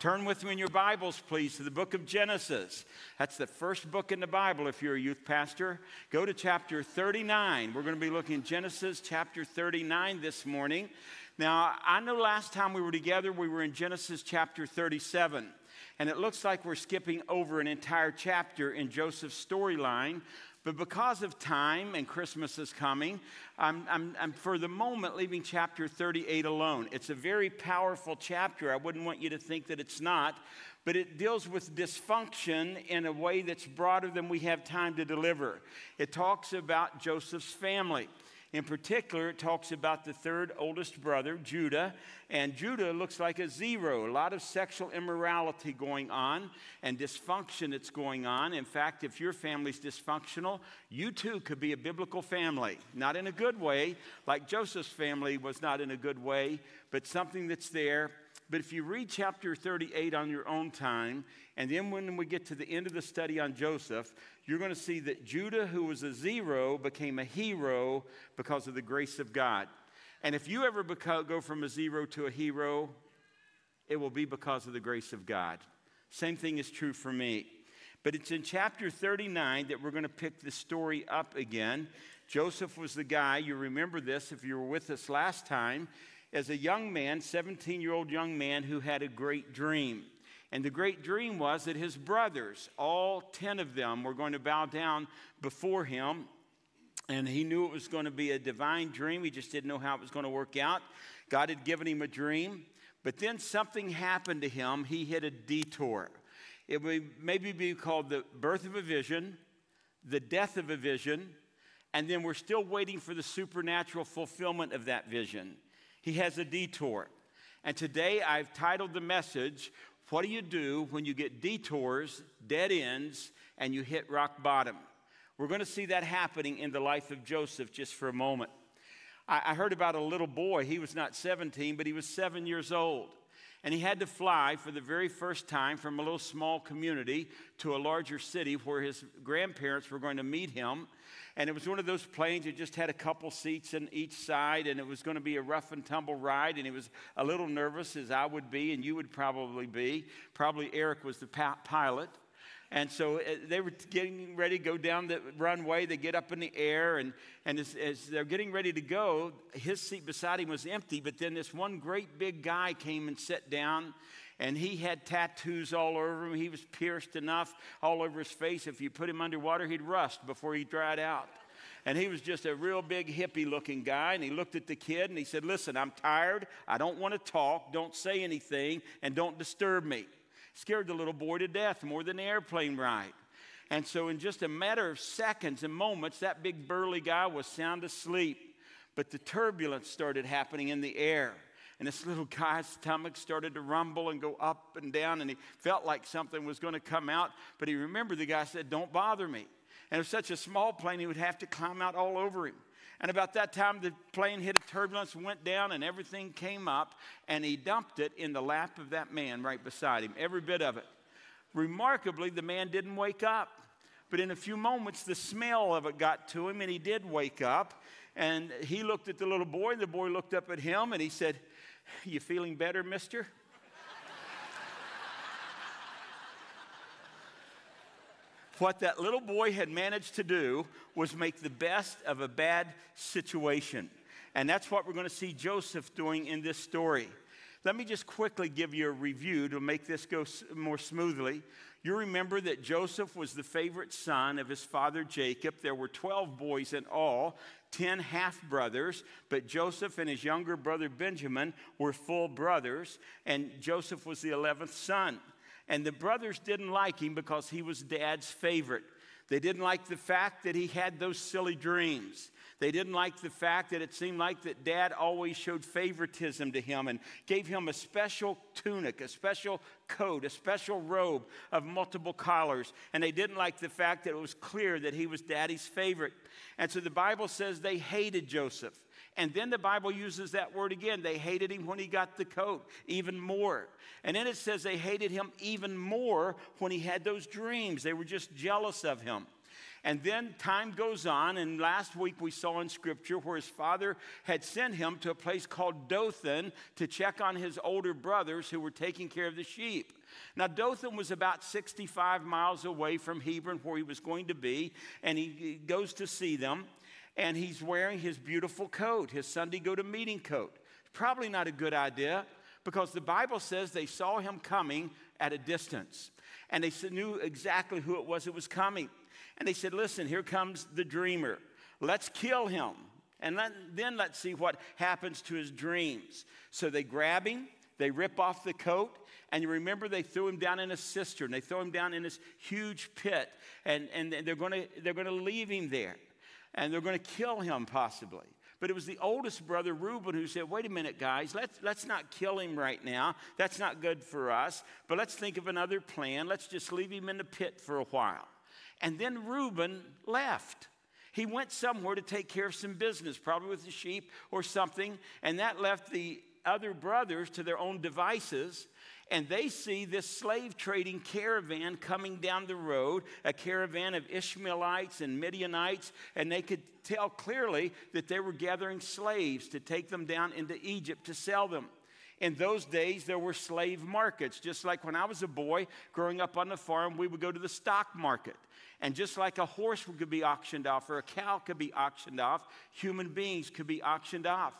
Turn with me in your Bibles, please, to the book of Genesis. That's the first book in the Bible if you're a youth pastor. Go to chapter 39. We're going to be looking at Genesis chapter 39 this morning. Now, I know last time we were together, we were in Genesis chapter 37. And it looks like we're skipping over an entire chapter in Joseph's storyline but because of time and Christmas is coming, I'm, I'm, I'm, for the moment leaving chapter 38 alone. It's a very powerful chapter. I wouldn't want you to think that it's not, but it deals with dysfunction in a way that's broader than we have time to deliver. It talks about Joseph's family. In particular, it talks about the third oldest brother, Judah, and Judah looks like a zero. A lot of sexual immorality going on and dysfunction that's going on. In fact, if your family's dysfunctional, you too could be a biblical family. Not in a good way, like Joseph's family was not in a good way, but something that's there but if you read chapter 38 on your own time, and then when we get to the end of the study on Joseph, you're going to see that Judah, who was a zero, became a hero because of the grace of God. And if you ever go from a zero to a hero, it will be because of the grace of God. Same thing is true for me. But it's in chapter 39 that we're going to pick the story up again. Joseph was the guy, you remember this if you were with us last time as a young man, 17 year old young man, who had a great dream. And the great dream was that his brothers, all 10 of them, were going to bow down before him. And he knew it was going to be a divine dream. He just didn't know how it was going to work out. God had given him a dream. But then something happened to him. He hit a detour. It would maybe be called the birth of a vision, the death of a vision, and then we're still waiting for the supernatural fulfillment of that vision he has a detour. And today I've titled the message, What Do You Do When You Get Detours, Dead Ends, and You Hit Rock Bottom? We're going to see that happening in the life of Joseph just for a moment. I, heard about a little boy. He was not 17, but he was seven years old. And he had to fly for the very first time from a little small community to a larger city where his grandparents were going to meet him and it was one of those planes that just had a couple seats on each side, and it was going to be a rough and tumble ride. And he was a little nervous, as I would be, and you would probably be. Probably Eric was the pilot. And so uh, they were getting ready to go down the runway. They get up in the air, and, and as, as, they're getting ready to go, his seat beside him was empty. But then this one great big guy came and sat down, and he had tattoos all over him. He was pierced enough all over his face. If you put him underwater, he'd rust before he dried out. And he was just a real big hippie looking guy. And he looked at the kid and he said, Listen, I'm tired. I don't want to talk. Don't say anything. And don't disturb me. Scared the little boy to death more than the airplane ride. And so, in just a matter of seconds and moments, that big burly guy was sound asleep. But the turbulence started happening in the air and this little guy's stomach started to rumble and go up and down, and he felt like something was going to come out. But he remembered the guy said, Don't bother me. And it was such a small plane, he would have to climb out all over him. And about that time, the plane hit a turbulence, went down, and everything came up, and he dumped it in the lap of that man right beside him, every bit of it. Remarkably, the man didn't wake up. But in a few moments, the smell of it got to him, and he did wake up. And he looked at the little boy, and the boy looked up at him, and he said, You feeling better, mister? What that little boy had managed to do was make the best of a bad situation. And that's what we're going to see Joseph doing in this story. Let me just quickly give you a review to make this go more smoothly. You remember that Joseph was the favorite son of his father Jacob. There were 12 boys in all, 10 half brothers, but Joseph and his younger brother Benjamin were full brothers, and Joseph was the 11th son. And the brothers didn't like him because he was dad's favorite. They didn't like the fact that he had those silly dreams. They didn't like the fact that it seemed like that dad always showed favoritism to him and gave him a special tunic, a special coat, a special robe of multiple collars. And they didn't like the fact that it was clear that he was daddy's favorite. And so the Bible says they hated Joseph. And then the Bible uses that word again. They hated him when he got the coat, even more. And then it says they hated him even more when he had those dreams. They were just jealous of him. And then time goes on, and last week we saw in scripture where his father had sent him to a place called Dothan to check on his older brothers who were taking care of the sheep. Now, Dothan was about 65 miles away from Hebron, where he was going to be, and he goes to see them, and he's wearing his beautiful coat, his Sunday go to meeting coat. Probably not a good idea because the Bible says they saw him coming at a distance, and they knew exactly who it was that was coming. And they said, Listen, here comes the dreamer. Let's kill him. And let, then let's see what happens to his dreams. So they grab him, they rip off the coat, and you remember they threw him down in a cistern. They throw him down in this huge pit, and, and they're going to they're going to leave him there. And they're going to kill him possibly. But it was the oldest brother, Reuben, who said, Wait a minute, guys, let's, let's not kill him right now. That's not good for us. But let's think of another plan. Let's just leave him in the pit for a while. And then Reuben left. He went somewhere to take care of some business, probably with the sheep or something, and that left the other brothers to their own devices. And they see this slave trading caravan coming down the road, a caravan of Ishmaelites and Midianites, and they could tell clearly that they were gathering slaves to take them down into Egypt to sell them. In those days, there were slave markets. Just like when I was a boy growing up on the farm, we would go to the stock market. And just like a horse could be auctioned off or a cow could be auctioned off, human beings could be auctioned off.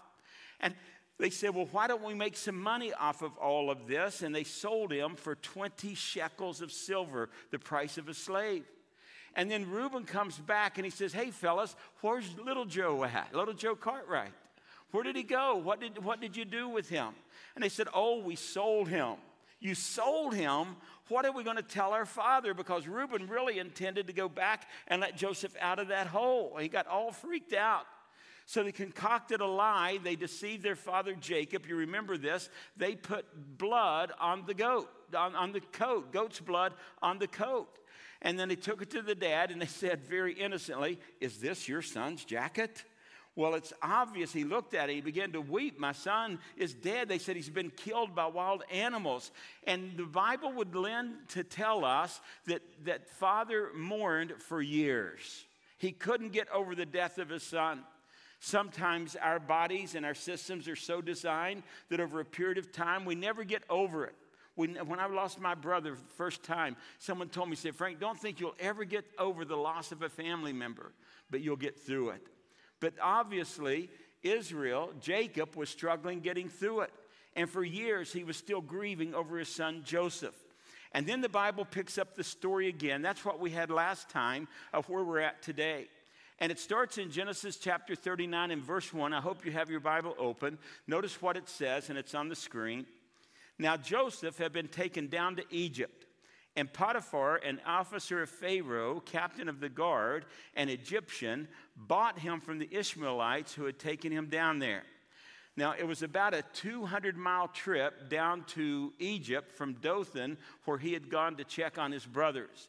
And they said, Well, why don't we make some money off of all of this? And they sold him for 20 shekels of silver, the price of a slave. And then Reuben comes back and he says, Hey, fellas, where's little Joe at? Little Joe Cartwright. Where did he go? What did, what did you do with him? And they said, Oh, we sold him. You sold him. What are we going to tell our father? Because Reuben really intended to go back and let Joseph out of that hole. He got all freaked out. So they concocted a lie. They deceived their father Jacob. You remember this. They put blood on the goat, on, on the coat, goat's blood on the coat. And then they took it to the dad and they said very innocently, Is this your son's jacket? Well, it's obvious. He looked at it. He began to weep. My son is dead. They said he's been killed by wild animals. And the Bible would lend to tell us that, that father mourned for years. He couldn't get over the death of his son. Sometimes our bodies and our systems are so designed that over a period of time, we never get over it. When, when I lost my brother the first time, someone told me, said, Frank, don't think you'll ever get over the loss of a family member, but you'll get through it. But obviously, Israel, Jacob, was struggling getting through it. And for years, he was still grieving over his son Joseph. And then the Bible picks up the story again. That's what we had last time of where we're at today. And it starts in Genesis chapter 39 and verse 1. I hope you have your Bible open. Notice what it says, and it's on the screen. Now, Joseph had been taken down to Egypt and Potiphar, an officer of Pharaoh, captain of the guard, an Egyptian, bought him from the Ishmaelites who had taken him down there. Now, it was about a 200 mile trip down to Egypt from Dothan, where he had gone to check on his brothers.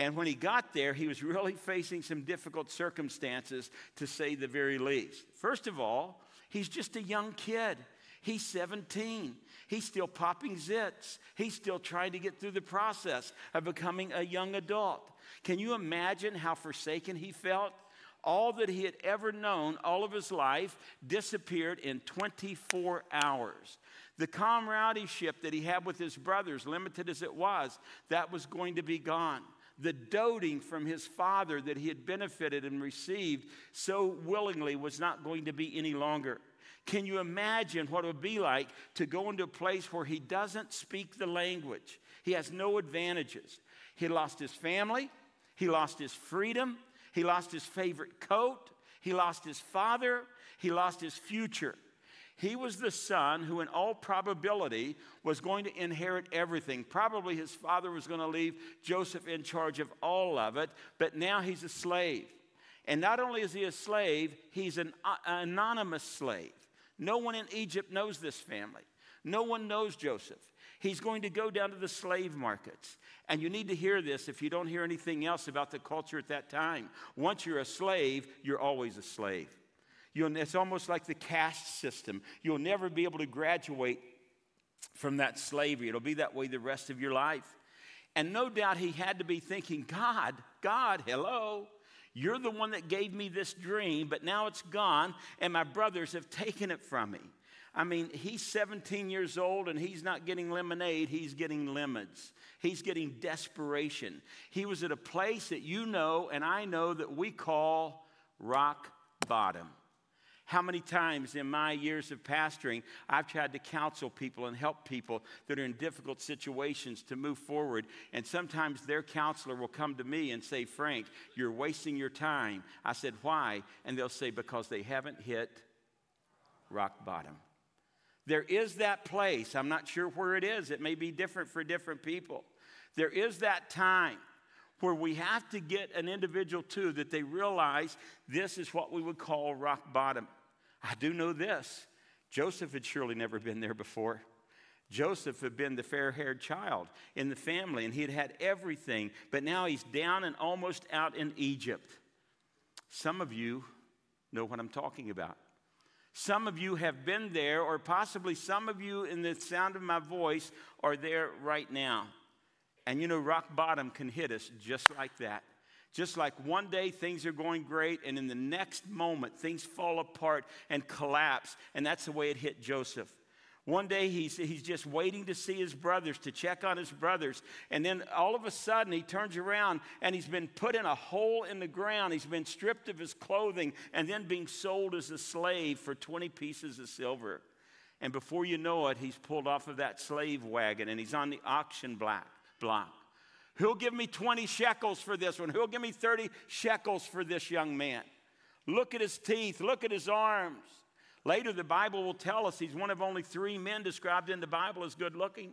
And when he got there, he was really facing some difficult circumstances, to say the very least. First of all, he's just a young kid. He's 17. He's still popping zits. He's still trying to get through the process of becoming a young adult. Can you imagine how forsaken he felt? All that he had ever known all of his life disappeared in 24 hours. The comradeship that he had with his brothers, limited as it was, that was going to be gone the doting from his father that he had benefited and received so willingly was not going to be any longer. Can you imagine what it would be like to go into a place where he doesn't speak the language? He has no advantages. He lost his family, he lost his freedom, he lost his favorite coat, he lost his father, he lost his future. He was the son who, in all probability, was going to inherit everything. Probably his father was going to leave Joseph in charge of all of it, but now he's a slave. And not only is he a slave, he's an uh, anonymous slave. No one in Egypt knows this family. No one knows Joseph. He's going to go down to the slave markets. And you need to hear this if you don't hear anything else about the culture at that time. Once you're a slave, you're always a slave. You'll, it's almost like the caste system. You'll never be able to graduate from that slavery. It'll be that way the rest of your life. And no doubt he had to be thinking, God, God, hello. You're the one that gave me this dream, but now it's gone, and my brothers have taken it from me. I mean, he's 17 years old and he's not getting lemonade, he's getting lemons. He's getting desperation. He was at a place that you know and I know that we call rock bottom. How many times in my years of pastoring, I've tried to counsel people and help people that are in difficult situations to move forward. And sometimes their counselor will come to me and say, Frank, you're wasting your time. I said, Why? And they'll say, Because they haven't hit rock bottom. There is that place. I'm not sure where it is. It may be different for different people. There is that time where we have to get an individual to that they realize this is what we would call rock bottom. I do know this Joseph had surely never been there before. Joseph had been the fair haired child in the family, and he had had everything, but now he's down and almost out in Egypt. Some of you know what I'm talking about. Some of you have been there, or possibly some of you in the sound of my voice are there right now. And you know, rock bottom can hit us just like that. Just like one day things are going great, and in the next moment things fall apart and collapse. And that's the way it hit Joseph. One day he's, he's just waiting to see his brothers, to check on his brothers. And then all of a sudden he turns around and he's been put in a hole in the ground. He's been stripped of his clothing and then being sold as a slave for 20 pieces of silver. And before you know it, he's pulled off of that slave wagon and he's on the auction block. Who'll give me 20 shekels for this one? Who'll give me 30 shekels for this young man? Look at his teeth, look at his arms. Later, the Bible will tell us he's one of only three men described in the Bible as good looking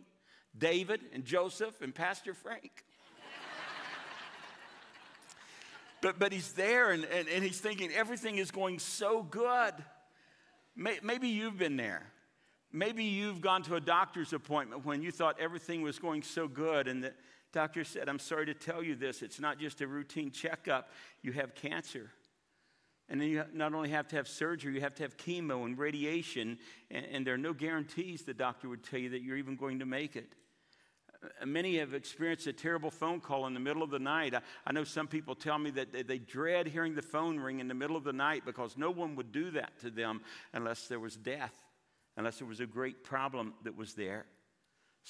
David and Joseph and Pastor Frank. but, but he's there and, and, and he's thinking everything is going so good. Maybe you've been there. Maybe you've gone to a doctor's appointment when you thought everything was going so good and that Doctor said, I'm sorry to tell you this. It's not just a routine checkup. You have cancer. And then you not only have to have surgery, you have to have chemo and radiation. And, and there are no guarantees the doctor would tell you that you're even going to make it. Uh, many have experienced a terrible phone call in the middle of the night. I, I know some people tell me that they, they dread hearing the phone ring in the middle of the night because no one would do that to them unless there was death, unless there was a great problem that was there.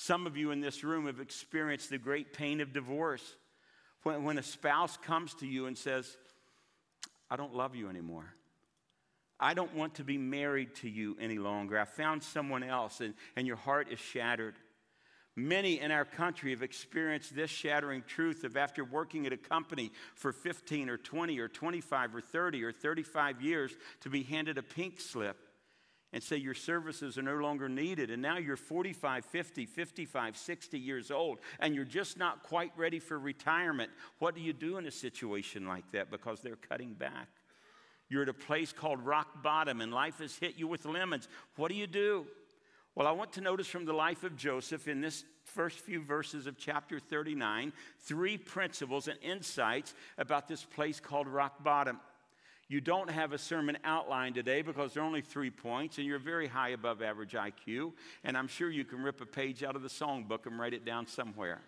Some of you in this room have experienced the great pain of divorce. When, when a spouse comes to you and says, I don't love you anymore. I don't want to be married to you any longer. I found someone else, and, and your heart is shattered. Many in our country have experienced this shattering truth of after working at a company for 15 or 20 or 25 or 30 or 35 years to be handed a pink slip and say your services are no longer needed. And now you're 45, 50, 55, 60 years old, and you're just not quite ready for retirement. What do you do in a situation like that? Because they're cutting back. You're at a place called rock bottom, and life has hit you with lemons. What do you do? Well, I want to notice from the life of Joseph in this first few verses of chapter 39 three principles and insights about this place called rock bottom. You don't have a sermon outline today because there are only three points, and you're very high above average IQ. And I'm sure you can rip a page out of the songbook and write it down somewhere.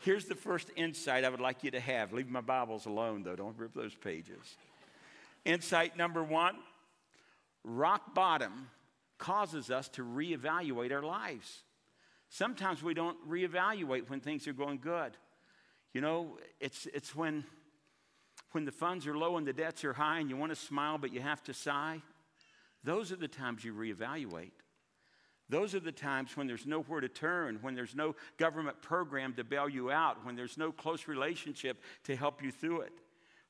Here's the first insight I would like you to have. Leave my Bibles alone, though. Don't rip those pages. Insight number one rock bottom causes us to reevaluate our lives. Sometimes we don't reevaluate when things are going good. You know, it's, it's when when the funds are low and the debts are high and you want to smile but you have to sigh, those are the times you reevaluate. Those are the times when there's nowhere to turn, when there's no government program to bail you out, when there's no close relationship to help you through it.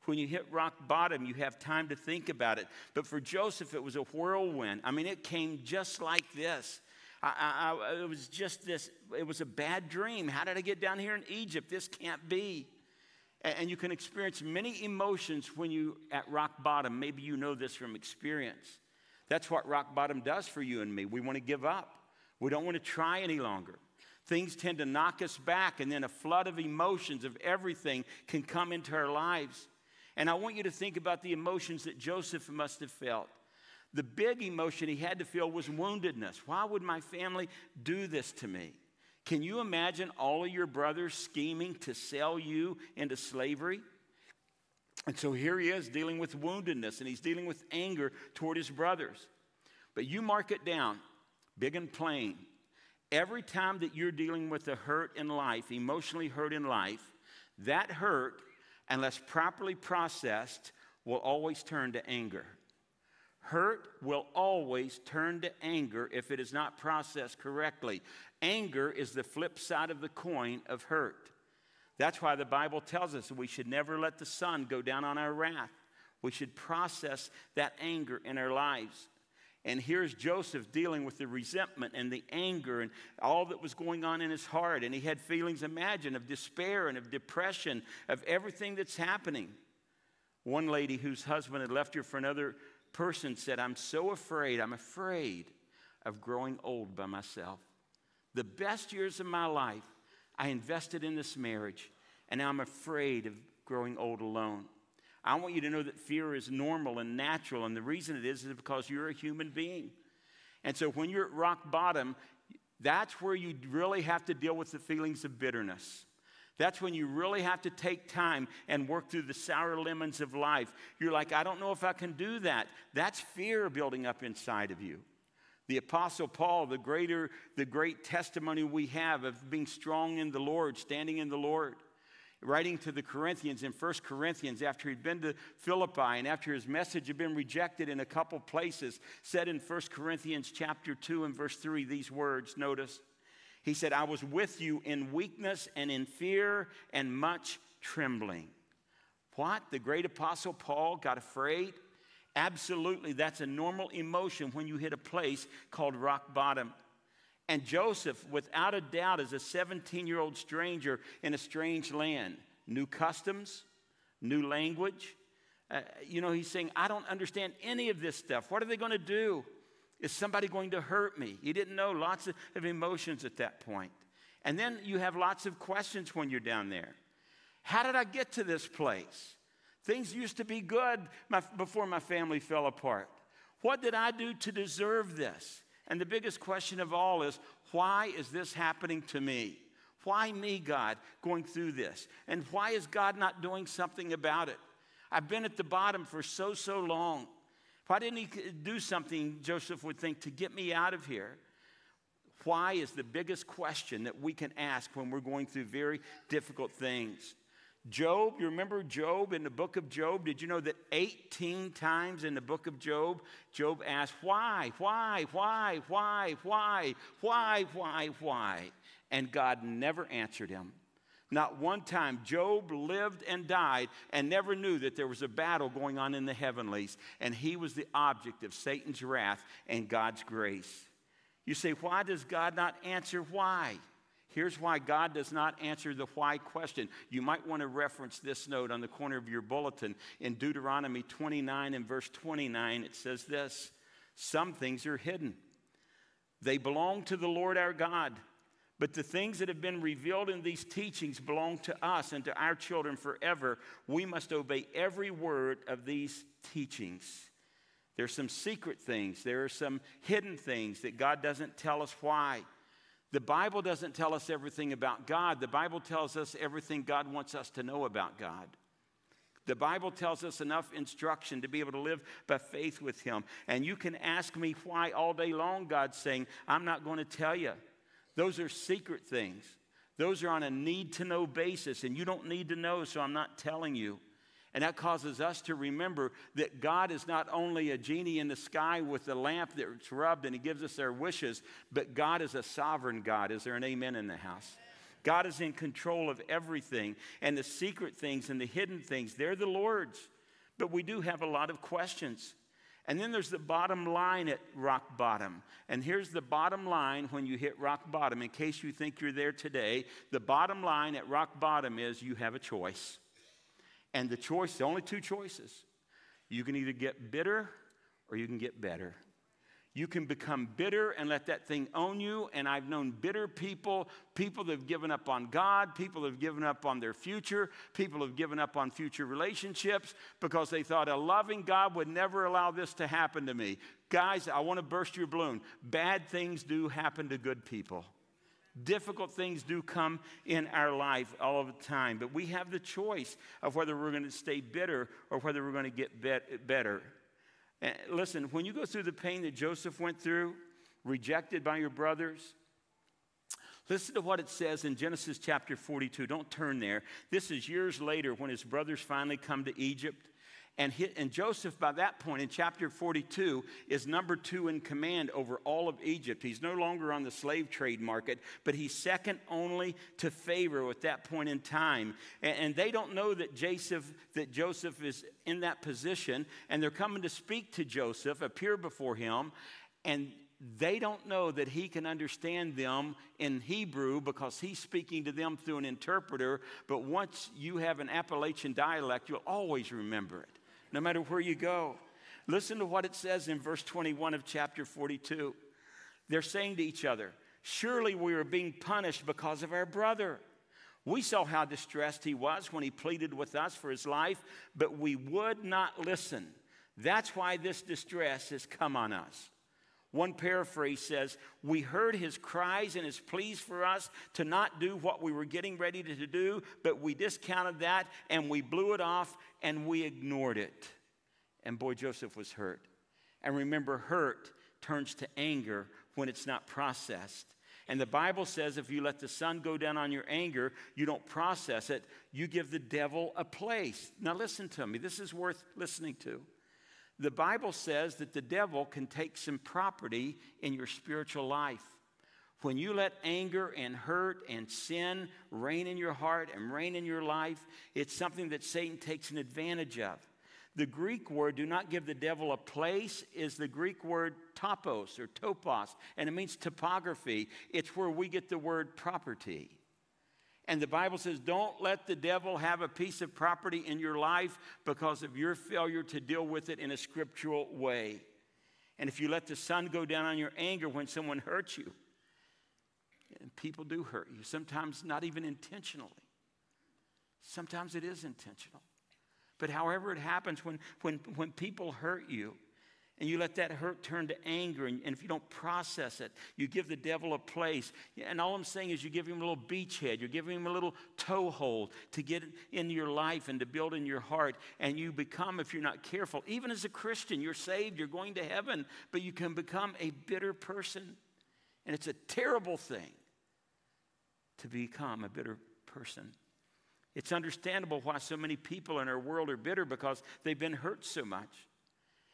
When you hit rock bottom, you have time to think about it. But for Joseph, it was a whirlwind. I mean, it came just like this. I, I, it was just this, it was a bad dream. How did I get down here in Egypt? This can't be. And you can experience many emotions when you at rock bottom. Maybe you know this from experience. That's what rock bottom does for you and me. We want to give up. We don't want to try any longer. Things tend to knock us back, and then a flood of emotions of everything can come into our lives. And I want you to think about the emotions that Joseph must have felt. The big emotion he had to feel was woundedness. Why would my family do this to me? Can you imagine all of your brothers scheming to sell you into slavery? And so here he is dealing with woundedness and he's dealing with anger toward his brothers. But you mark it down, big and plain. Every time that you're dealing with a hurt in life, emotionally hurt in life, that hurt, unless properly processed, will always turn to anger. Hurt will always turn to anger if it is not processed correctly. Anger is the flip side of the coin of hurt. That's why the Bible tells us we should never let the sun go down on our wrath. We should process that anger in our lives. And here's Joseph dealing with the resentment and the anger and all that was going on in his heart. And he had feelings, imagine, of despair and of depression, of everything that's happening. One lady whose husband had left her for another person said, I'm so afraid, I'm afraid of growing old by myself. The best years of my life, I invested in this marriage, and now I'm afraid of growing old alone. I want you to know that fear is normal and natural, and the reason it is is because you're a human being. And so when you're at rock bottom, that's where you really have to deal with the feelings of bitterness. That's when you really have to take time and work through the sour lemons of life. You're like, I don't know if I can do that. That's fear building up inside of you. The Apostle Paul, the greater, the great testimony we have of being strong in the Lord, standing in the Lord writing to the Corinthians in 1 Corinthians after he'd been to Philippi and after his message had been rejected in a couple places, said in 1 Corinthians chapter 2 and verse 3 these words, notice. He said, I was with you in weakness and in fear and much trembling. What? The great apostle Paul got afraid? Absolutely, that's a normal emotion when you hit a place called rock bottom. And Joseph, without a doubt, is a 17 year old stranger in a strange land. New customs, new language. Uh, you know, he's saying, I don't understand any of this stuff. What are they going to do? Is somebody going to hurt me? He didn't know lots of, of emotions at that point. And then you have lots of questions when you're down there. How did I get to this place? Things used to be good my, before my family fell apart. What did I do to deserve this? And the biggest question of all is why is this happening to me? Why me, God, going through this? And why is God not doing something about it? I've been at the bottom for so, so long. Why didn't he do something, Joseph would think, to get me out of here? Why is the biggest question that we can ask when we're going through very difficult things. Job, you remember Job in the book of Job? Did you know that 18 times in the book of Job, Job asked, Why, why, why, why, why, why, why, why? And God never answered him. Not one time. Job lived and died and never knew that there was a battle going on in the heavenlies, and he was the object of Satan's wrath and God's grace. You say, why does God not answer why? Here's why God does not answer the why question. You might want to reference this note on the corner of your bulletin. In Deuteronomy 29 and verse 29, it says this Some things are hidden, they belong to the Lord our God but the things that have been revealed in these teachings belong to us and to our children forever. We must obey every word of these teachings. There's some secret things, there are some hidden things that God doesn't tell us why. The Bible doesn't tell us everything about God. The Bible tells us everything God wants us to know about God. The Bible tells us enough instruction to be able to live by faith with Him. And you can ask me why all day long, God's saying, I'm not going to tell you. Those are secret things. Those are on a need to know basis, and you don't need to know, so I'm not telling you. And that causes us to remember that God is not only a genie in the sky with a lamp that's rubbed and He gives us our wishes, but God is a sovereign God. Is there an amen in the house? God is in control of everything. And the secret things and the hidden things, they're the Lord's. But we do have a lot of questions. And then there's the bottom line at rock bottom. And here's the bottom line when you hit rock bottom, in case you think you're there today. The bottom line at rock bottom is you have a choice. And the choice, the only two choices. You can either get bitter or you can get better. You can become bitter and let that thing own you. And I've known bitter people, people that have given up on God, people that have given up on their future, people have given up on future relationships because they thought a loving God would never allow this to happen to me. Guys, I want to burst your balloon. Bad things do happen to good people. difficult things do come in our life all the time, but we have the choice of whether we're going to stay bitter or whether we're going to get bet- better. And listen, when you go through the pain that Joseph went through, rejected by your brothers, Listen to what it says in Genesis chapter 42. Don't turn there. This is years later when his brothers finally come to Egypt. And, he, and Joseph, by that point in chapter 42, is number two in command over all of Egypt. He's no longer on the slave trade market, but he's second only to Pharaoh at that point in time. And, and they don't know that Joseph, that Joseph is in that position, and they're coming to speak to Joseph, appear before him, and they don't know that he can understand them in Hebrew because he's speaking to them through an interpreter. But once you have an Appalachian dialect, you'll always remember it no matter where you go. Listen to what it says in verse 21 of chapter 42. They're saying to each other, Surely we are being punished because of our brother. We saw how distressed he was when he pleaded with us for his life, but we would not listen. That's why this distress has come on us. One paraphrase says, We heard his cries and his pleas for us to not do what we were getting ready to do, but we discounted that and we blew it off and we ignored it. And boy, Joseph was hurt. And remember, hurt turns to anger when it's not processed. And the Bible says if you let the sun go down on your anger, you don't process it, you give the devil a place. Now, listen to me. This is worth listening to. The Bible says that the devil can take some property in your spiritual life. When you let anger and hurt and sin reign in your heart and reign in your life, it's something that Satan takes an advantage of. The Greek word, do not give the devil a place, is the Greek word topos or topos, and it means topography. It's where we get the word property. And the Bible says, don't let the devil have a piece of property in your life because of your failure to deal with it in a scriptural way. And if you let the sun go down on your anger when someone hurts you, and people do hurt you, sometimes not even intentionally. Sometimes it is intentional. But however it happens, when, when, when people hurt you, and you let that hurt turn to anger, and, and, if you don't process it, you give the devil a place. And all I'm saying is, you give him a little beachhead, you're giving him a little toehold to get in your life and to build in your heart. And you become, if you're not careful, even as a Christian, you're saved, you're going to heaven, but you can become a bitter person. And it's a terrible thing to become a bitter person. It's understandable why so many people in our world are bitter because they've been hurt so much.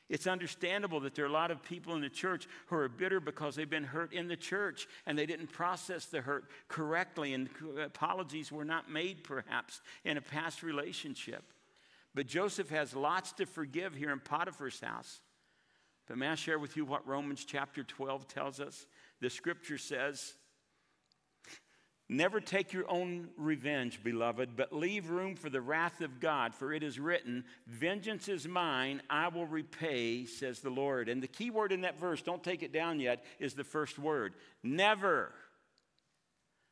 It's understandable that there are a lot of people in the church who are bitter because they've been hurt in the church and they didn't process the hurt correctly, and apologies were not made, perhaps, in a past relationship. But Joseph has lots to forgive here in Potiphar's house. But may I share with you what Romans chapter 12 tells us? The scripture says, Never take your own revenge, beloved, but leave room for the wrath of God, for it is written, Vengeance is mine, I will repay, says the Lord. And the key word in that verse, don't take it down yet, is the first word never.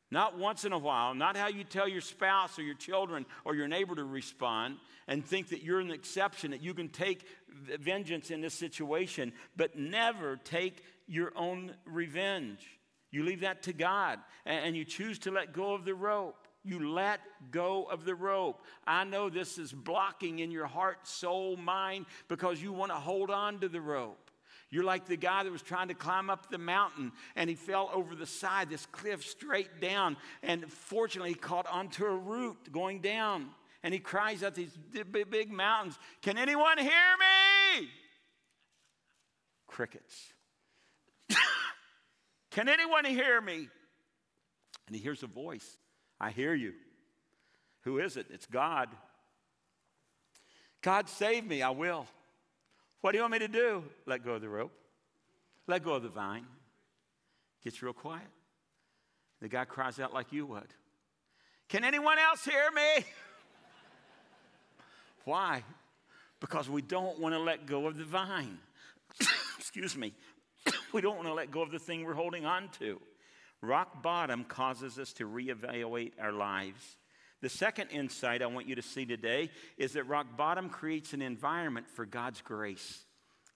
Not once in a while, not how you tell your spouse or your children or your neighbor to respond and think that you're an exception, that you can take vengeance in this situation, but never take your own revenge. You leave that to God and you choose to let go of the rope. You let go of the rope. I know this is blocking in your heart, soul, mind because you want to hold on to the rope. You're like the guy that was trying to climb up the mountain and he fell over the side, this cliff straight down. And fortunately, he caught onto a root going down. And he cries out these big, big mountains Can anyone hear me? Crickets. Can anyone hear me? And he hears a voice I hear you. Who is it? It's God. God, save me. I will. What do you want me to do? Let go of the rope. Let go of the vine. Gets real quiet. The guy cries out like you would. Can anyone else hear me? Why? Because we don't want to let go of the vine. Excuse me. we don't want to let go of the thing we're holding on to. Rock bottom causes us to reevaluate our lives. The second insight I want you to see today is that rock bottom creates an environment for God's grace.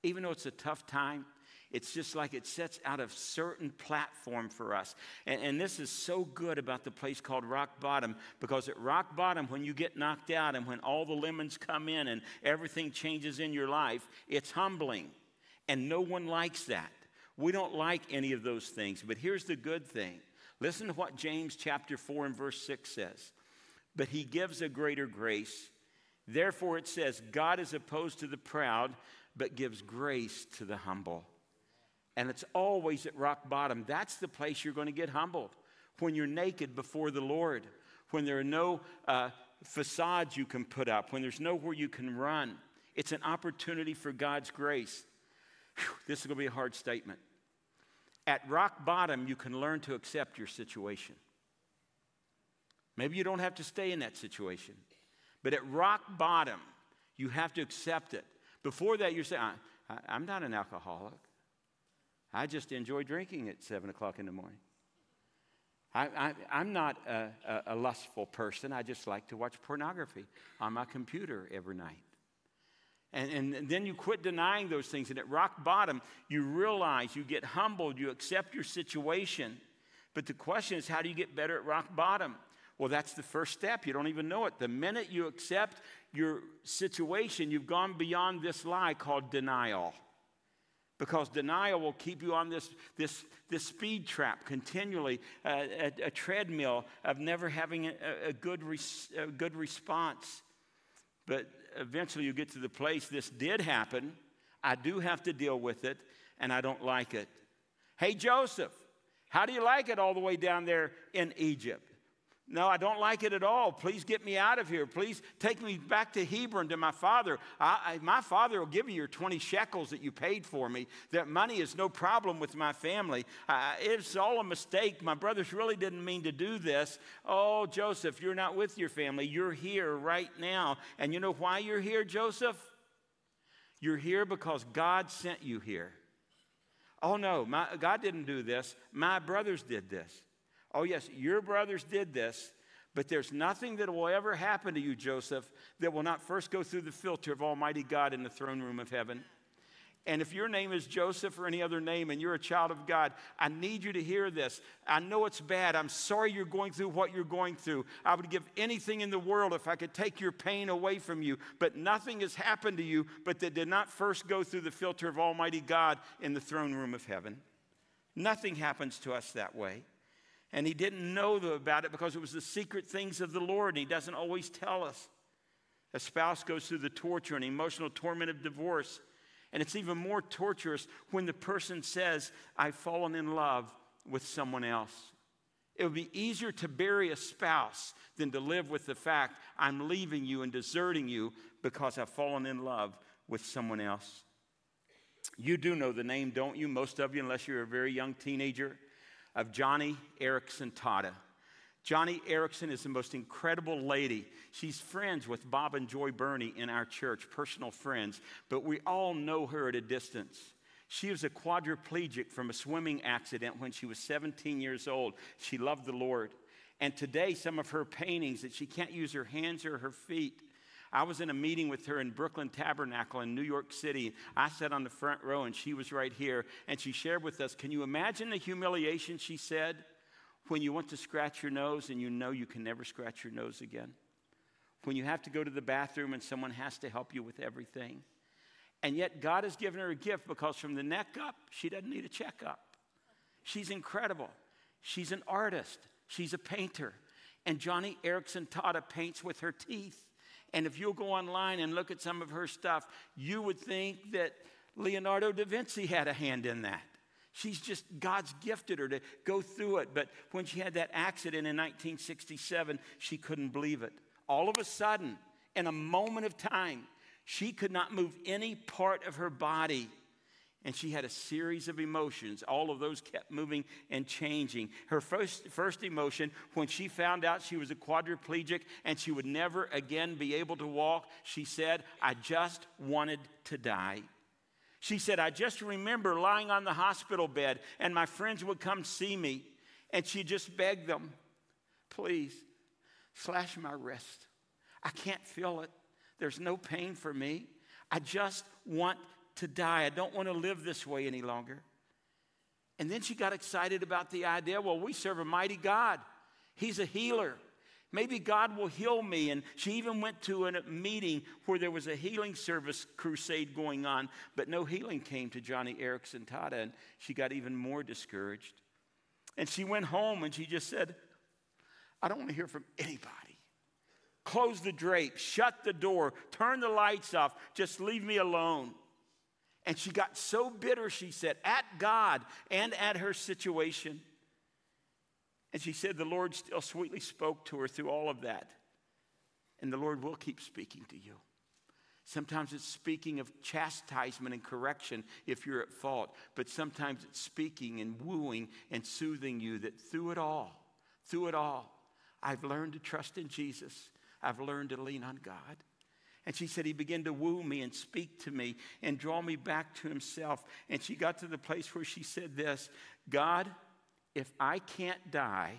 Even though it's a tough time, It's just like it sets out a certain platform for us. And, and, this is so good about the place called rock bottom because at rock bottom, when you get knocked out and when all the lemons come in and everything changes in your life, it's humbling. And no one likes that. We don't like any of those things. But here's the good thing listen to what James chapter 4 and verse 6 says. But he gives a greater grace. Therefore, it says, God is opposed to the proud, but gives grace to the humble and it's always at rock bottom. That's the place you're going to get humbled when you're naked before the Lord, when there are no uh, facades you can put up, when there's nowhere you can run. It's an opportunity for God's grace. Whew, this is going to be a hard statement. At rock bottom, you can learn to accept your situation. Maybe you don't have to stay in that situation, but at rock bottom, you have to accept it. Before that, you're saying, I'm not an alcoholic. I just enjoy drinking at 7 o'clock in the morning. I, am not a, a, a lustful person. I just like to watch pornography on my computer every night. And, and, then you quit denying those things. And at rock bottom, you realize, you get humbled, you accept your situation. But the question is, how do you get better at rock bottom? Well, that's the first step. You don't even know it. The minute you accept your situation, you've gone beyond this lie called denial because denial will keep you on this, this, this speed trap continually, uh, a, a, treadmill of never having a, a good, res, a good response. But eventually you get to the place this did happen. I do have to deal with it, and I don't like it. Hey, Joseph, how do you like it all the way down there in Egypt? No, I don't like it at all. Please get me out of here. Please take me back to Hebron to my father. I, I, my father will give you your 20 shekels that you paid for me. That money is no problem with my family. Uh, it's all a mistake. My brothers really didn't mean to do this. Oh, Joseph, you're not with your family. You're here right now. And you know why you're here, Joseph? You're here because God sent you here. Oh, no, my, God didn't do this. My brothers did this. Oh, yes, your brothers did this, but there's nothing that will ever happen to you, Joseph, that will not first go through the filter of Almighty God in the throne room of heaven. And if your name is Joseph or any other name and you're a child of God, I need you to hear this. I know it's bad. I'm sorry you're going through what you're going through. I would give anything in the world if I could take your pain away from you. But nothing has happened to you, but that did not first go through the filter of Almighty God in the throne room of heaven. Nothing happens to us that way. And he didn't know about it because it was the secret things of the Lord, and he doesn't always tell us. A spouse goes through the torture and emotional torment of divorce. And it's even more torturous when the person says, I've fallen in love with someone else. It would be easier to bury a spouse than to live with the fact, I'm leaving you and deserting you because I've fallen in love with someone else. You do know the name, don't you? Most of you, unless you're a very young teenager of Joni Eareckson Tada. Joni Eareckson is the most incredible lady. She's friends with Bob and Joy Burney in our church, personal friends, but we all know her at a distance. She was a quadriplegic from a swimming accident when she was 17 years old. She loved the Lord. And today, some of her paintings that she can't use her hands or her feet, I was in a meeting with her in Brooklyn Tabernacle in New York City. I sat on the front row and she was right here. And she shared with us Can you imagine the humiliation, she said, when you want to scratch your nose and you know you can never scratch your nose again? When you have to go to the bathroom and someone has to help you with everything. And yet, God has given her a gift because from the neck up, she doesn't need a checkup. She's incredible. She's an artist, she's a painter. And Joni Eareckson Tada paints with her teeth. And if you'll go online and look at some of her stuff, you would think that Leonardo da Vinci had a hand in that. She's just, God's gifted her to go through it. But when she had that accident in 1967, she couldn't believe it. All of a sudden, in a moment of time, she could not move any part of her body and she had a series of emotions. All of those kept moving and changing. Her first, first emotion, when she found out she was a quadriplegic and she would never again be able to walk, she said, I just wanted to die. She said, I just remember lying on the hospital bed and my friends would come see me. And she just begged them, please, slash my wrist. I can't feel it. There's no pain for me. I just want to die. I don't want to live this way any longer. And then she got excited about the idea well, we serve a mighty God, He's a healer. Maybe God will heal me. And she even went to a meeting where there was a healing service crusade going on, but no healing came to Joni Eareckson Tada, and she got even more discouraged. And she went home and she just said, I don't want to hear from anybody. Close the drape, shut the door, turn the lights off, just leave me alone. And she got so bitter, she said, at God and at her situation. And she said the Lord still sweetly spoke to her through all of that. And the Lord will keep speaking to you. Sometimes it's speaking of chastisement and correction if you're at fault, but sometimes it's speaking and wooing and soothing you that through it all, through it all, I've learned to trust in Jesus. I've learned to lean on God. And she said, He began to woo me and speak to me and draw me back to Himself. And she got to the place where she said this God, if I can't die,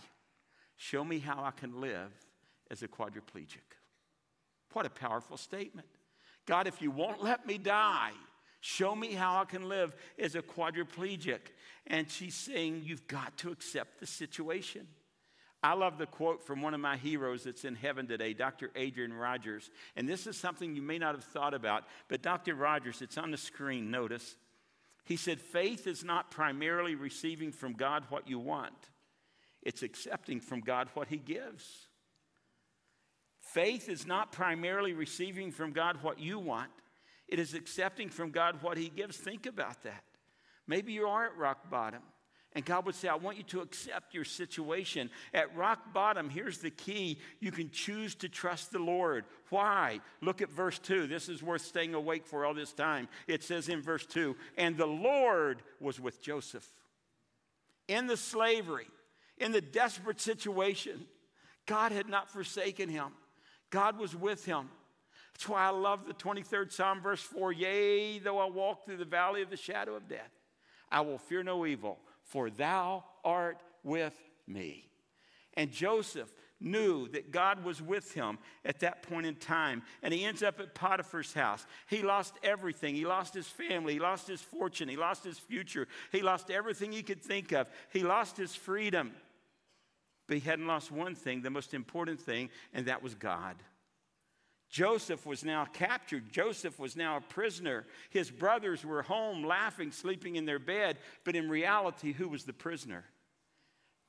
show me how I can live as a quadriplegic. What a powerful statement. God, if you won't let me die, show me how I can live as a quadriplegic. And she's saying, You've got to accept the situation. I love the quote from one of my heroes that's in heaven today, Dr. Adrian Rogers. And this is something you may not have thought about, but Dr. Rogers, it's on the screen, notice. He said, faith is not primarily receiving from God what you want, it's accepting from God what He gives. Faith is not primarily receiving from God what you want, it is accepting from God what He gives. Think about that. Maybe you are at rock bottom. And God would say, I want you to accept your situation. At rock bottom, here's the key you can choose to trust the Lord. Why? Look at verse 2. This is worth staying awake for all this time. It says in verse 2 And the Lord was with Joseph in the slavery, in the desperate situation. God had not forsaken him, God was with him. That's why I love the 23rd Psalm, verse 4 Yea, though I walk through the valley of the shadow of death, I will fear no evil for thou art with me. And Joseph knew that God was with him at that point in time. And he ends up at Potiphar's house. He lost everything. He lost his family. He lost his fortune. He lost his future. He lost everything he could think of. He lost his freedom. But he hadn't lost one thing, the most important thing, and that was God. Joseph was now captured. Joseph was now a prisoner. His brothers were home, laughing, sleeping in their bed. But in reality, who was the prisoner?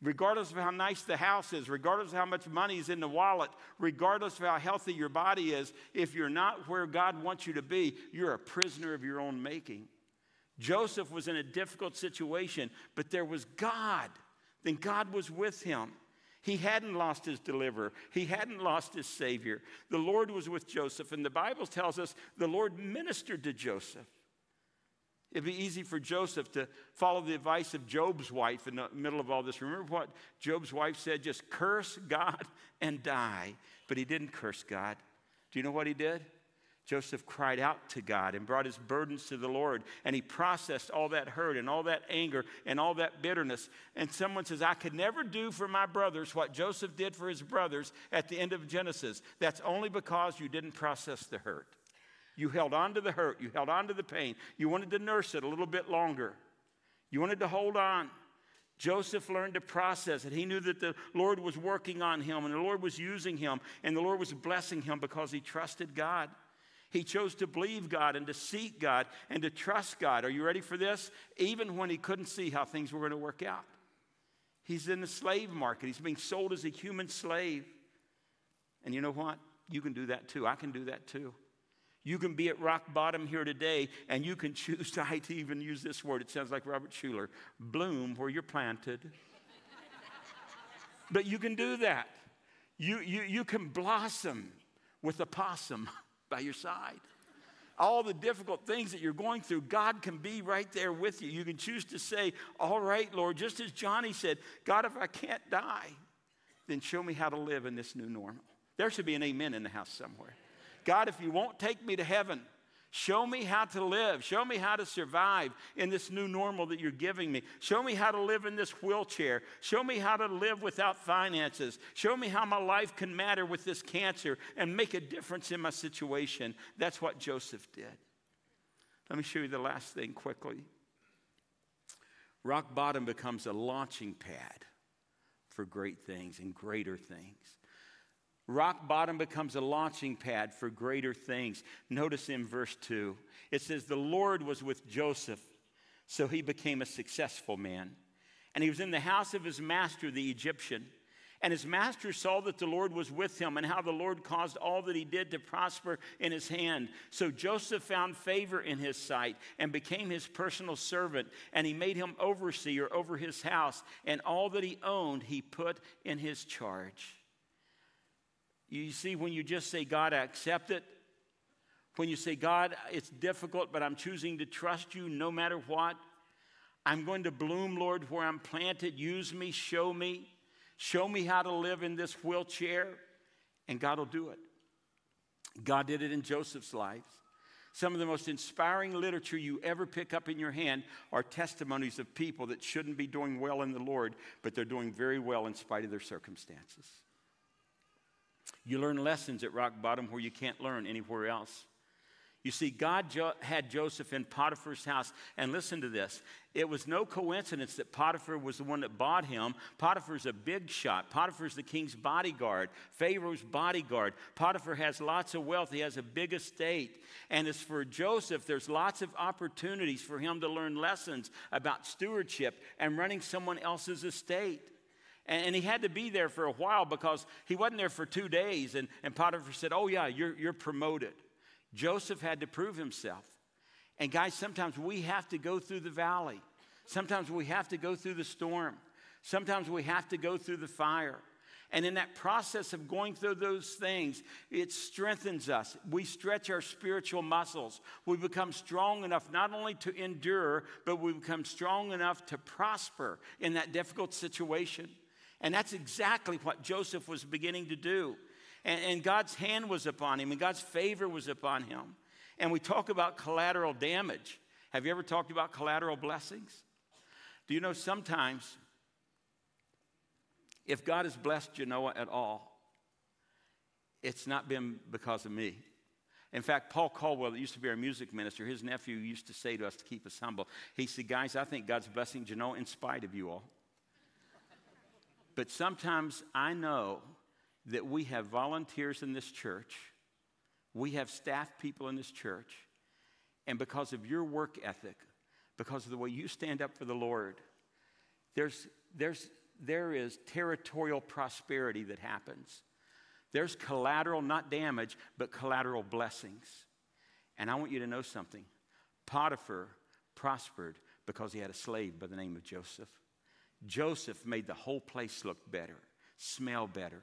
Regardless of how nice the house is, regardless of how much money is in the wallet, regardless of how healthy your body is, if you're not where God wants you to be, you're a prisoner of your own making. Joseph was in a difficult situation, but there was God. Then God was with him. He hadn't lost his deliverer. He hadn't lost his savior. The Lord was with Joseph, and the Bible tells us the Lord ministered to Joseph. It'd be easy for Joseph to follow the advice of Job's wife in the middle of all this. Remember what Job's wife said? Just curse God and die. But he didn't curse God. Do you know what he did? Joseph cried out to God and brought his burdens to the Lord, and he processed all that hurt and all that anger and all that bitterness. And someone says, I could never do for my brothers what Joseph did for his brothers at the end of Genesis. That's only because you didn't process the hurt. You held on to the hurt, you held on to the pain, you wanted to nurse it a little bit longer, you wanted to hold on. Joseph learned to process it. He knew that the Lord was working on him and the Lord was using him and the Lord was blessing him because he trusted God. He chose to believe God and to seek God and to trust God. Are you ready for this? Even when he couldn't see how things were going to work out. He's in the slave market, he's being sold as a human slave. And you know what? You can do that too. I can do that too. You can be at rock bottom here today, and you can choose to, to even use this word. It sounds like Robert Schuller bloom where you're planted. but you can do that. You, you, you can blossom with a possum by your side. All the difficult things that you're going through, God can be right there with you. You can choose to say, All right, Lord, just as Joni said, God, if I can't die, then show me how to live in this new normal. There should be an amen in the house somewhere. God, if you won't take me to heaven, Show me how to live. Show me how to survive in this new normal that you're giving me. Show me how to live in this wheelchair. Show me how to live without finances. Show me how my life can matter with this cancer and make a difference in my situation. That's what Joseph did. Let me show you the last thing quickly. Rock bottom becomes a launching pad for great things and greater things. Rock bottom becomes a launching pad for greater things. Notice in verse 2, it says, The Lord was with Joseph, so he became a successful man. And he was in the house of his master, the Egyptian. And his master saw that the Lord was with him and how the Lord caused all that he did to prosper in his hand. So Joseph found favor in his sight and became his personal servant. And he made him overseer over his house. And all that he owned, he put in his charge. You see, when you just say, God, I accept it, when you say, God, it's difficult, but I'm choosing to trust you no matter what. I'm going to bloom, Lord, where I'm planted. Use me, show me. Show me how to live in this wheelchair, and God will do it. God did it in Joseph's life. Some of the most inspiring literature you ever pick up in your hand are testimonies of people that shouldn't be doing well in the Lord, but they're doing very well in spite of their circumstances. You learn lessons at rock bottom where you can't learn anywhere else. You see, God jo- had Joseph in Potiphar's house. And listen to this it was no coincidence that Potiphar was the one that bought him. Potiphar's a big shot. Potiphar's the king's bodyguard, Pharaoh's bodyguard. Potiphar has lots of wealth, he has a big estate. And as for Joseph, there's lots of opportunities for him to learn lessons about stewardship and running someone else's estate. And, he had to be there for a while because he wasn't there for two days. And, and Potiphar said, Oh, yeah, you're, you're promoted. Joseph had to prove himself. And guys, sometimes we have to go through the valley. Sometimes we have to go through the storm. Sometimes we have to go through the fire. And in that process of going through those things, it strengthens us. We stretch our spiritual muscles. We become strong enough not only to endure, but we become strong enough to prosper in that difficult situation. And that's exactly what Joseph was beginning to do. And, and God's hand was upon him, and God's favor was upon him. And we talk about collateral damage. Have you ever talked about collateral blessings? Do you know sometimes if God has blessed Genoa at all, it's not been because of me. In fact, Paul Caldwell, that used to be our music minister, his nephew used to say to us to keep us humble. He said, Guys, I think God's blessing Genoa in spite of you all. But sometimes I know that we have volunteers in this church, we have staff people in this church, and because of your work ethic, because of the way you stand up for the Lord, there's, there's, there is territorial prosperity that happens. There's collateral, not damage, but collateral blessings. And I want you to know something Potiphar prospered because he had a slave by the name of Joseph. Joseph made the whole place look better, smell better,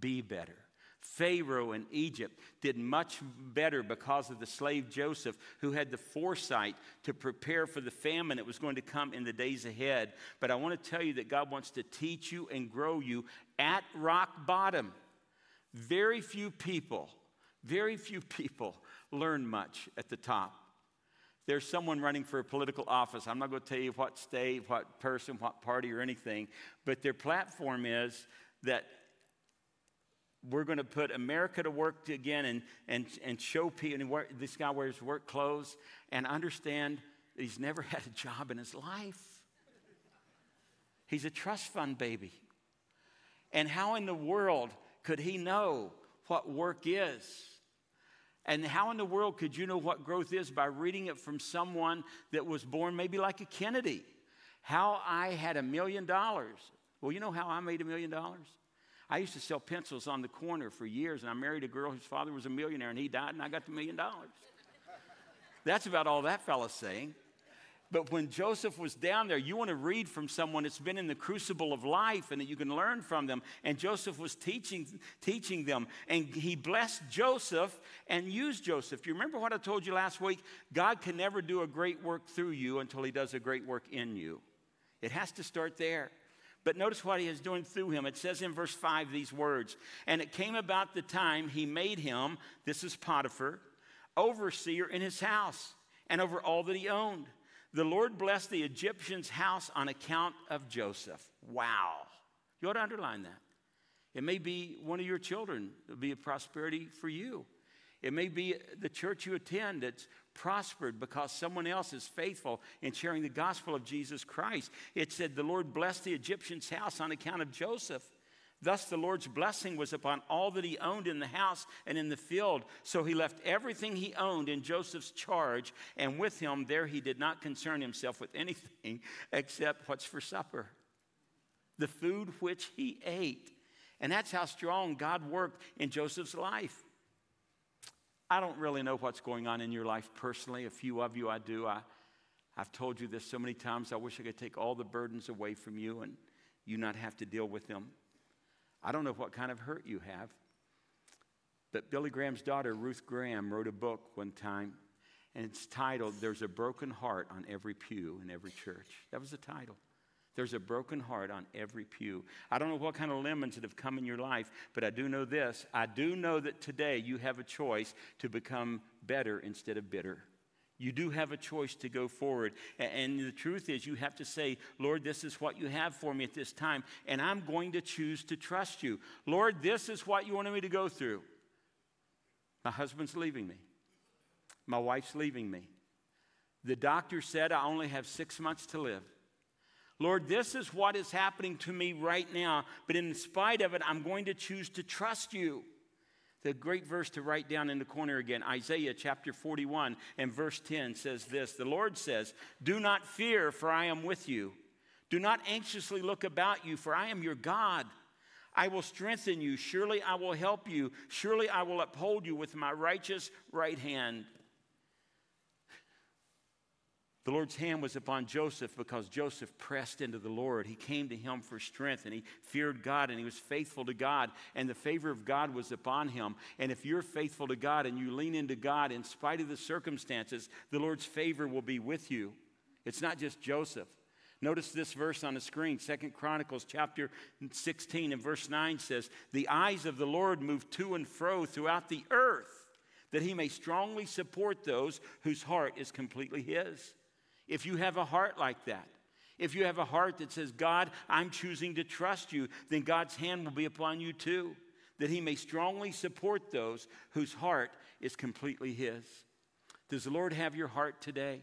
be better. Pharaoh in Egypt did much better because of the slave Joseph, who had the foresight to prepare for the famine that was going to come in the days ahead. But I want to tell you that God wants to teach you and grow you at rock bottom. Very few people, very few people learn much at the top. There's someone running for a political office. I'm not going to tell you what state, what person, what party, or anything, but their platform is that we're going to put America to work again and, and, and show people. And this guy wears work clothes and understand that he's never had a job in his life. He's a trust fund baby. And how in the world could he know what work is? And how in the world could you know what growth is by reading it from someone that was born maybe like a Kennedy? How I had a million dollars. Well, you know how I made a million dollars? I used to sell pencils on the corner for years, and I married a girl whose father was a millionaire, and he died, and I got the million dollars. That's about all that fella's saying. But when Joseph was down there, you want to read from someone that's been in the crucible of life and that you can learn from them. And Joseph was teaching, teaching them. And he blessed Joseph and used Joseph. You remember what I told you last week? God can never do a great work through you until he does a great work in you. It has to start there. But notice what he is doing through him. It says in verse 5 these words And it came about the time he made him, this is Potiphar, overseer in his house and over all that he owned. The Lord blessed the Egyptian's house on account of Joseph. Wow. You ought to underline that. It may be one of your children, it'll be a prosperity for you. It may be the church you attend that's prospered because someone else is faithful in sharing the gospel of Jesus Christ. It said, The Lord blessed the Egyptian's house on account of Joseph. Thus, the Lord's blessing was upon all that he owned in the house and in the field. So he left everything he owned in Joseph's charge, and with him there he did not concern himself with anything except what's for supper the food which he ate. And that's how strong God worked in Joseph's life. I don't really know what's going on in your life personally. A few of you I do. I, I've told you this so many times. I wish I could take all the burdens away from you and you not have to deal with them. I don't know what kind of hurt you have. But Billy Graham's daughter, Ruth Graham, wrote a book one time, and it's titled, There's a Broken Heart on Every Pew in Every Church. That was the title. There's a broken heart on every pew. I don't know what kind of lemons that have come in your life, but I do know this. I do know that today you have a choice to become better instead of bitter. You do have a choice to go forward. And the truth is, you have to say, Lord, this is what you have for me at this time, and I'm going to choose to trust you. Lord, this is what you wanted me to go through. My husband's leaving me, my wife's leaving me. The doctor said I only have six months to live. Lord, this is what is happening to me right now, but in spite of it, I'm going to choose to trust you. The great verse to write down in the corner again, Isaiah chapter 41 and verse 10 says this The Lord says, Do not fear, for I am with you. Do not anxiously look about you, for I am your God. I will strengthen you. Surely I will help you. Surely I will uphold you with my righteous right hand. The Lord's hand was upon Joseph because Joseph pressed into the Lord. He came to him for strength and he feared God and he was faithful to God, and the favor of God was upon him. And if you're faithful to God and you lean into God in spite of the circumstances, the Lord's favor will be with you. It's not just Joseph. Notice this verse on the screen, Second Chronicles chapter 16 and verse 9 says, The eyes of the Lord move to and fro throughout the earth, that he may strongly support those whose heart is completely his. If you have a heart like that, if you have a heart that says, God, I'm choosing to trust you, then God's hand will be upon you too, that He may strongly support those whose heart is completely His. Does the Lord have your heart today?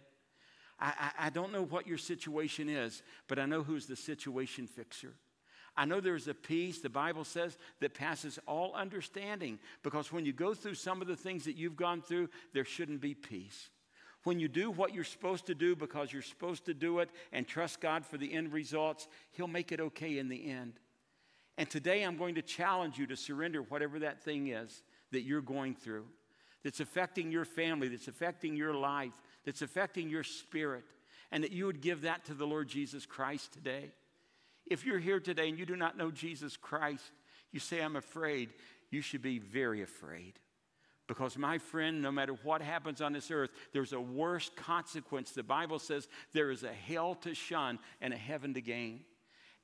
I, I, I don't know what your situation is, but I know who's the situation fixer. I know there's a peace, the Bible says, that passes all understanding because when you go through some of the things that you've gone through, there shouldn't be peace. When you do what you're supposed to do because you're supposed to do it and trust God for the end results, He'll make it okay in the end. And today I'm going to challenge you to surrender whatever that thing is that you're going through, that's affecting your family, that's affecting your life, that's affecting your spirit, and that you would give that to the Lord Jesus Christ today. If you're here today and you do not know Jesus Christ, you say, I'm afraid, you should be very afraid. Because, my friend, no matter what happens on this earth, there's a worse consequence. The Bible says there is a hell to shun and a heaven to gain.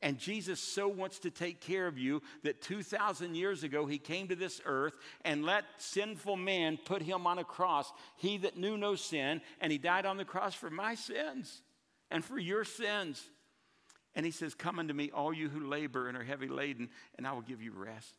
And Jesus so wants to take care of you that 2,000 years ago he came to this earth and let sinful man put him on a cross. He that knew no sin, and he died on the cross for my sins and for your sins. And he says, Come unto me, all you who labor and are heavy laden, and I will give you rest.